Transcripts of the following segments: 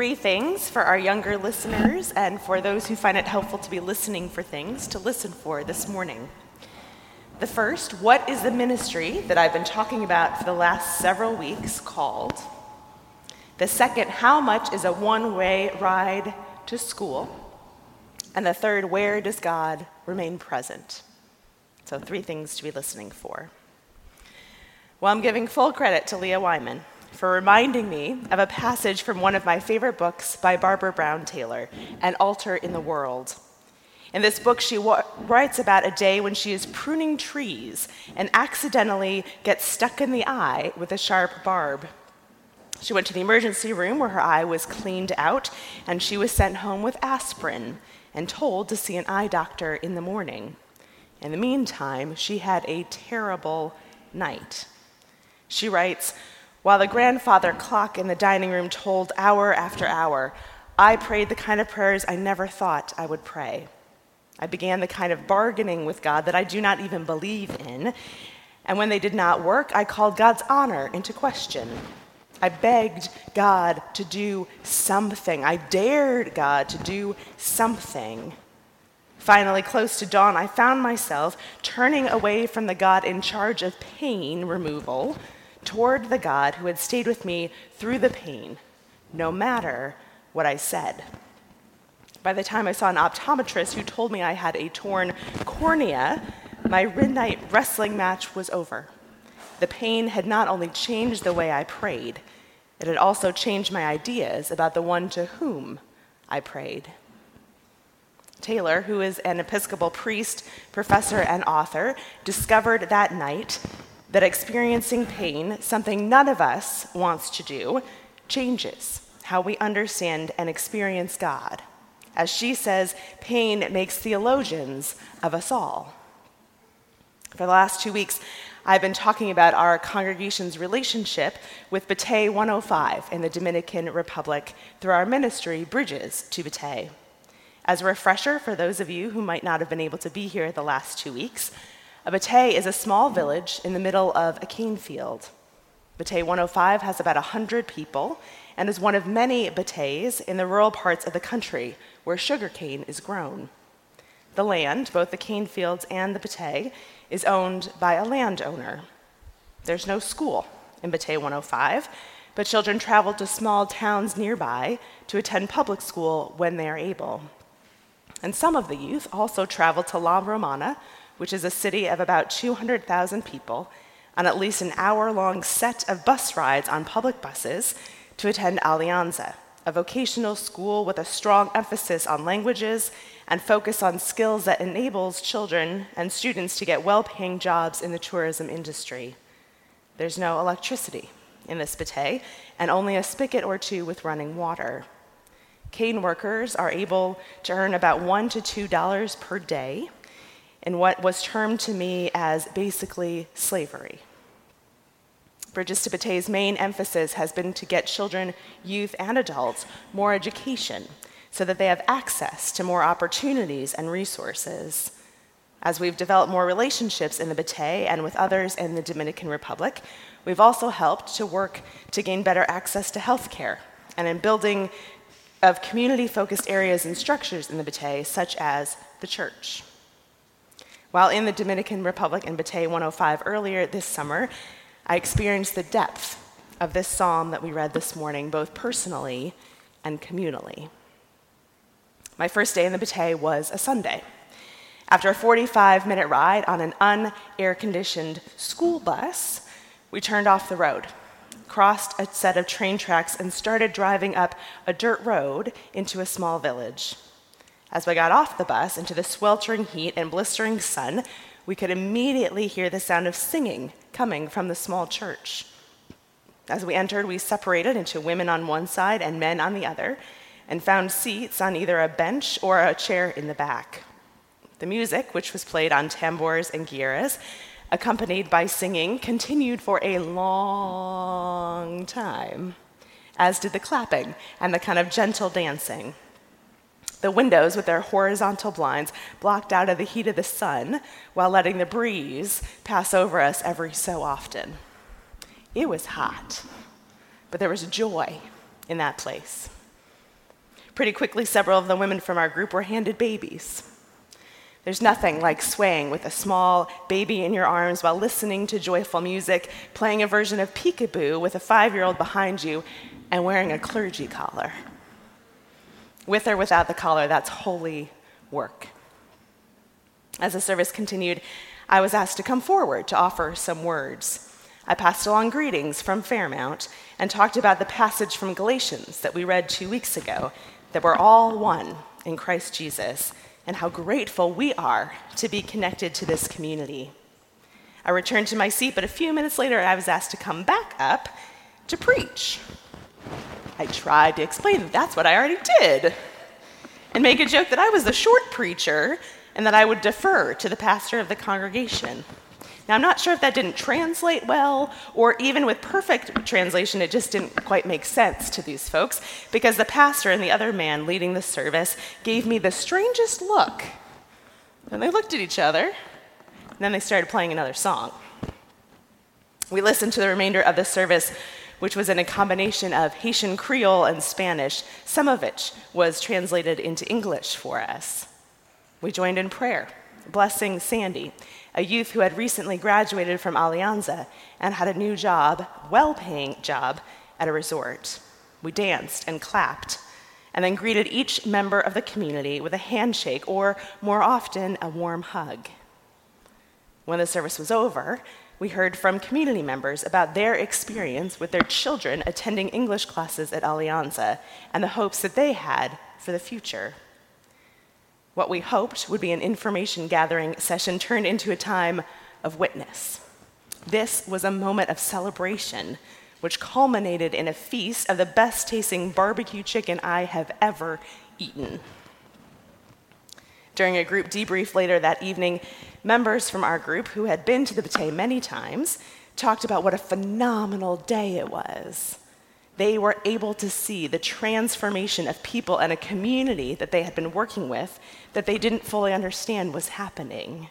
three things for our younger listeners and for those who find it helpful to be listening for things to listen for this morning. The first, what is the ministry that I've been talking about for the last several weeks called? The second, how much is a one way ride to school? And the third, where does God remain present? So, three things to be listening for. Well, I'm giving full credit to Leah Wyman for reminding me of a passage from one of my favorite books by Barbara Brown Taylor, An Altar in the World. In this book, she wa- writes about a day when she is pruning trees and accidentally gets stuck in the eye with a sharp barb. She went to the emergency room where her eye was cleaned out, and she was sent home with aspirin and told to see an eye doctor in the morning. In the meantime, she had a terrible night. She writes, while the grandfather clock in the dining room told hour after hour, I prayed the kind of prayers I never thought I would pray. I began the kind of bargaining with God that I do not even believe in. And when they did not work, I called God's honor into question. I begged God to do something. I dared God to do something. Finally, close to dawn, I found myself turning away from the God in charge of pain removal toward the God who had stayed with me through the pain, no matter what I said. By the time I saw an optometrist who told me I had a torn cornea, my midnight wrestling match was over. The pain had not only changed the way I prayed, it had also changed my ideas about the one to whom I prayed. Taylor, who is an Episcopal priest, professor, and author, discovered that night that experiencing pain, something none of us wants to do, changes how we understand and experience God. As she says, pain makes theologians of us all. For the last two weeks, I've been talking about our congregation's relationship with Batey 105 in the Dominican Republic through our ministry, Bridges to Batey. As a refresher for those of you who might not have been able to be here the last two weeks, a Batey is a small village in the middle of a cane field. Batey 105 has about 100 people and is one of many bateys in the rural parts of the country where sugarcane is grown. The land, both the cane fields and the batey, is owned by a landowner. There's no school in Batey 105, but children travel to small towns nearby to attend public school when they are able. And some of the youth also travel to La Romana, which is a city of about 200,000 people, on at least an hour long set of bus rides on public buses to attend Alianza, a vocational school with a strong emphasis on languages and focus on skills that enables children and students to get well paying jobs in the tourism industry. There's no electricity in this batey, and only a spigot or two with running water. Cane workers are able to earn about one to two dollars per day in what was termed to me as basically slavery. Bridges to Batey's main emphasis has been to get children, youth, and adults more education so that they have access to more opportunities and resources. As we've developed more relationships in the Batey and with others in the Dominican Republic, we've also helped to work to gain better access to healthcare and in building of community focused areas and structures in the Batey, such as the church. While in the Dominican Republic in Batey 105 earlier this summer, I experienced the depth of this psalm that we read this morning, both personally and communally. My first day in the Batey was a Sunday. After a 45 minute ride on an unair conditioned school bus, we turned off the road, crossed a set of train tracks, and started driving up a dirt road into a small village. As we got off the bus into the sweltering heat and blistering sun, we could immediately hear the sound of singing coming from the small church. As we entered, we separated into women on one side and men on the other, and found seats on either a bench or a chair in the back. The music, which was played on tambours and guitarras, accompanied by singing, continued for a long time, as did the clapping and the kind of gentle dancing. The windows, with their horizontal blinds, blocked out of the heat of the sun while letting the breeze pass over us every so often. It was hot, but there was joy in that place. Pretty quickly, several of the women from our group were handed babies. There's nothing like swaying with a small baby in your arms while listening to joyful music, playing a version of peekaboo with a five year old behind you, and wearing a clergy collar. With or without the collar, that's holy work. As the service continued, I was asked to come forward to offer some words. I passed along greetings from Fairmount and talked about the passage from Galatians that we read two weeks ago that we're all one in Christ Jesus and how grateful we are to be connected to this community. I returned to my seat, but a few minutes later, I was asked to come back up to preach. I tried to explain that that's what I already did and make a joke that I was the short preacher and that I would defer to the pastor of the congregation. Now, I'm not sure if that didn't translate well, or even with perfect translation, it just didn't quite make sense to these folks, because the pastor and the other man leading the service gave me the strangest look. And they looked at each other, and then they started playing another song. We listened to the remainder of the service, which was in a combination of Haitian Creole and Spanish, some of which was translated into English for us. We joined in prayer, blessing Sandy, a youth who had recently graduated from Alianza and had a new job, well paying job, at a resort. We danced and clapped, and then greeted each member of the community with a handshake or, more often, a warm hug. When the service was over, we heard from community members about their experience with their children attending English classes at Alianza and the hopes that they had for the future. What we hoped would be an information gathering session turned into a time of witness. This was a moment of celebration, which culminated in a feast of the best tasting barbecue chicken I have ever eaten. During a group debrief later that evening, members from our group, who had been to the Batey many times, talked about what a phenomenal day it was they were able to see the transformation of people and a community that they had been working with that they didn't fully understand was happening.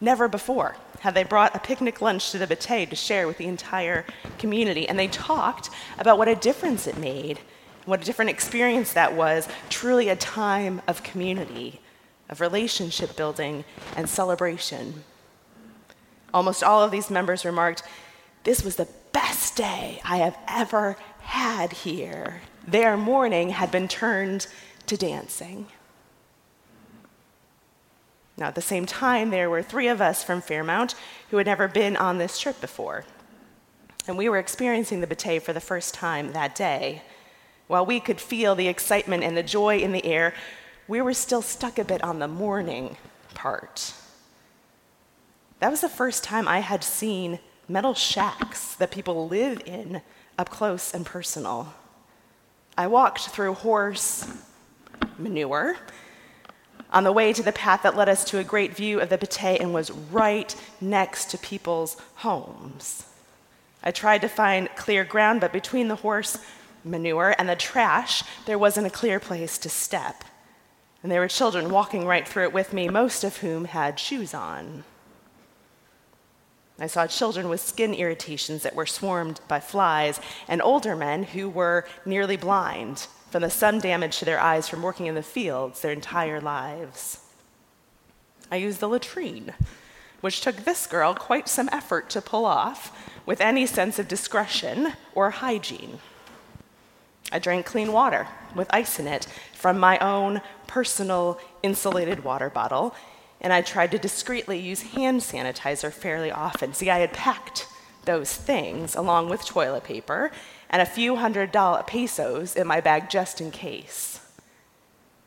Never before had they brought a picnic lunch to the Batey to share with the entire community, and they talked about what a difference it made, what a different experience that was, truly a time of community, of relationship building and celebration. Almost all of these members remarked, This was the best day I have ever had here. Their mourning had been turned to dancing. Now, at the same time, there were three of us from Fairmount who had never been on this trip before. And we were experiencing the Batey for the first time that day. While we could feel the excitement and the joy in the air, we were still stuck a bit on the mourning part. That was the first time I had seen metal shacks that people live in up close and personal. I walked through horse manure on the way to the path that led us to a great view of the Batey and was right next to people's homes. I tried to find clear ground, but between the horse manure and the trash, there wasn't a clear place to step. And there were children walking right through it with me, most of whom had shoes on. I saw children with skin irritations that were swarmed by flies, and older men who were nearly blind from the sun damage to their eyes from working in the fields their entire lives. I used the latrine, which took this girl quite some effort to pull off with any sense of discretion or hygiene. I drank clean water with ice in it from my own personal insulated water bottle and I tried to discreetly use hand sanitizer fairly often. See, I had packed those things along with toilet paper and a few hundred dollar pesos in my bag just in case.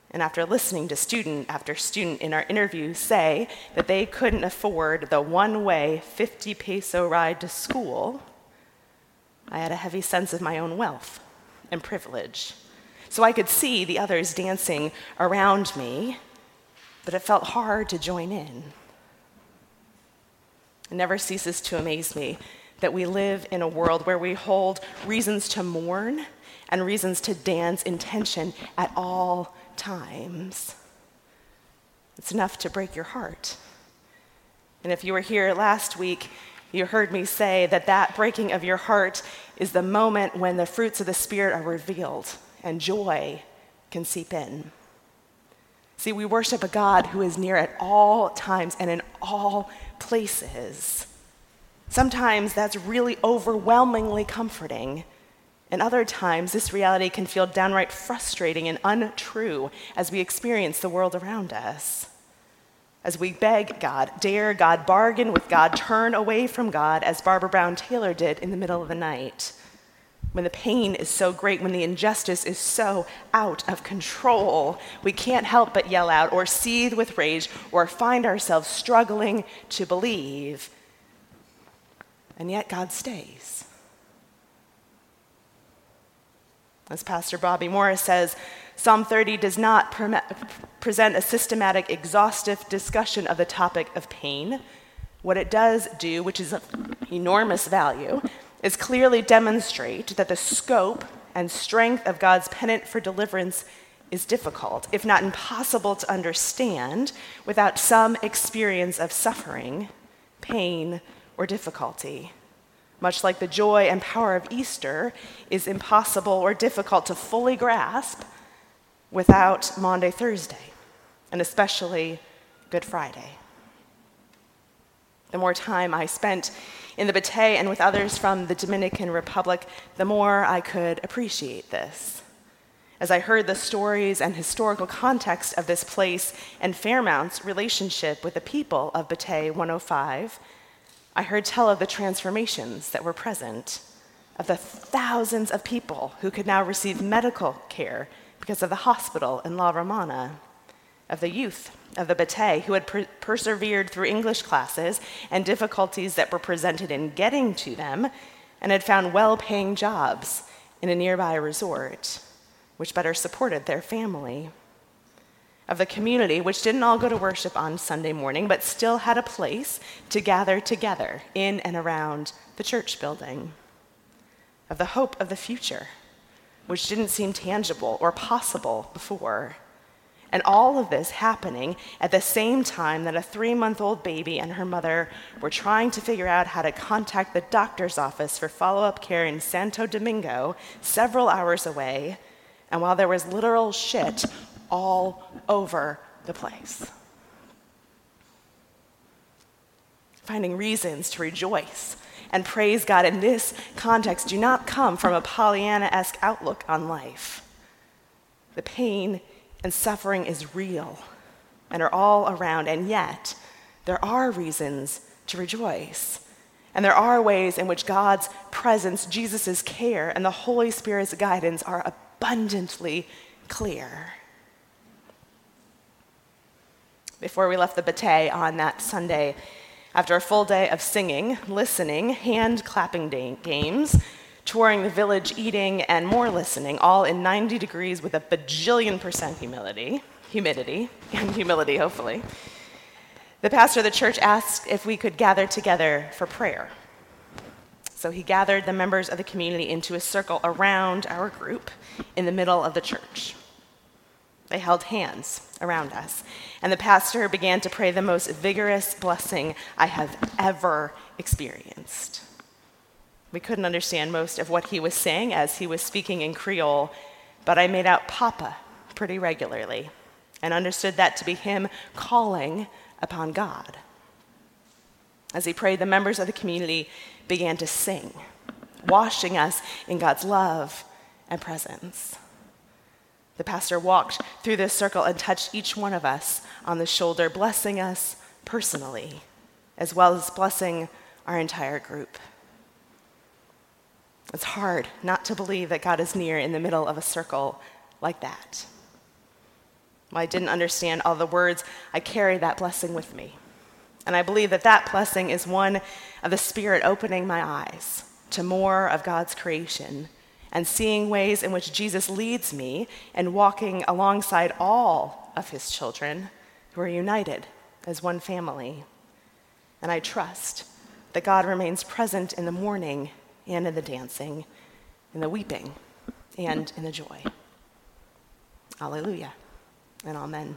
And after listening to student after student in our interview say that they couldn't afford the one way 50 peso ride to school, I had a heavy sense of my own wealth and privilege. So I could see the others dancing around me but it felt hard to join in. It never ceases to amaze me that we live in a world where we hold reasons to mourn and reasons to dance in tension at all times. It's enough to break your heart. And if you were here last week, you heard me say that that breaking of your heart is the moment when the fruits of the Spirit are revealed and joy can seep in. See, we worship a God who is near at all times and in all places. Sometimes that's really overwhelmingly comforting. And other times, this reality can feel downright frustrating and untrue as we experience the world around us. As we beg God, dare God, bargain with God, turn away from God, as Barbara Brown Taylor did in the middle of the night. When the pain is so great, when the injustice is so out of control, we can't help but yell out or seethe with rage or find ourselves struggling to believe. And yet God stays. As Pastor Bobby Morris says, Psalm 30 does not pre- present a systematic, exhaustive discussion of the topic of pain. What it does do, which is of enormous value, is clearly demonstrate that the scope and strength of God's penance for deliverance is difficult, if not impossible to understand, without some experience of suffering, pain, or difficulty much like the joy and power of Easter is impossible or difficult to fully grasp without Maundy, Thursday, and especially Good Friday. The more time I spent in the Batey and with others from the Dominican Republic, the more I could appreciate this. As I heard the stories and historical context of this place and Fairmount's relationship with the people of Batey 105, I heard tell of the transformations that were present, of the thousands of people who could now receive medical care because of the hospital in La Romana, of the youth of the Batey who had per- persevered through English classes and difficulties that were presented in getting to them and had found well paying jobs in a nearby resort, which better supported their family of the community, which didn't all go to worship on Sunday morning, but still had a place to gather together in and around the church building. Of the hope of the future, which didn't seem tangible or possible before. And all of this happening at the same time that a three month old baby and her mother were trying to figure out how to contact the doctor's office for follow up care in Santo Domingo, several hours away. And while there was literal shit all over the place. Finding reasons to rejoice and praise God in this context do not come from a Pollyanna esque outlook on life. The pain and suffering is real and are all around, and yet there are reasons to rejoice. And there are ways in which God's presence, Jesus' care, and the Holy Spirit's guidance are abundantly clear before we left the Batey on that Sunday. After a full day of singing, listening, hand clapping games, touring the village, eating, and more listening, all in 90 degrees with a bajillion percent humility, humidity, and humility, hopefully. The pastor of the church asked if we could gather together for prayer. So he gathered the members of the community into a circle around our group in the middle of the church. They held hands around us, and the pastor began to pray the most vigorous blessing I have ever experienced. We couldn't understand most of what he was saying as he was speaking in Creole, but I made out Papa pretty regularly and understood that to be him calling upon God. As he prayed, the members of the community began to sing, washing us in God's love and presence. The pastor walked through this circle and touched each one of us on the shoulder, blessing us personally, as well as blessing our entire group. It's hard not to believe that God is near in the middle of a circle like that. While I didn't understand all the words, I carry that blessing with me. And I believe that that blessing is one of the Spirit opening my eyes to more of God's creation and seeing ways in which Jesus leads me and walking alongside all of his children who are united as one family. And I trust that God remains present in the mourning and in the dancing, in the weeping and in the joy. Alleluia and amen.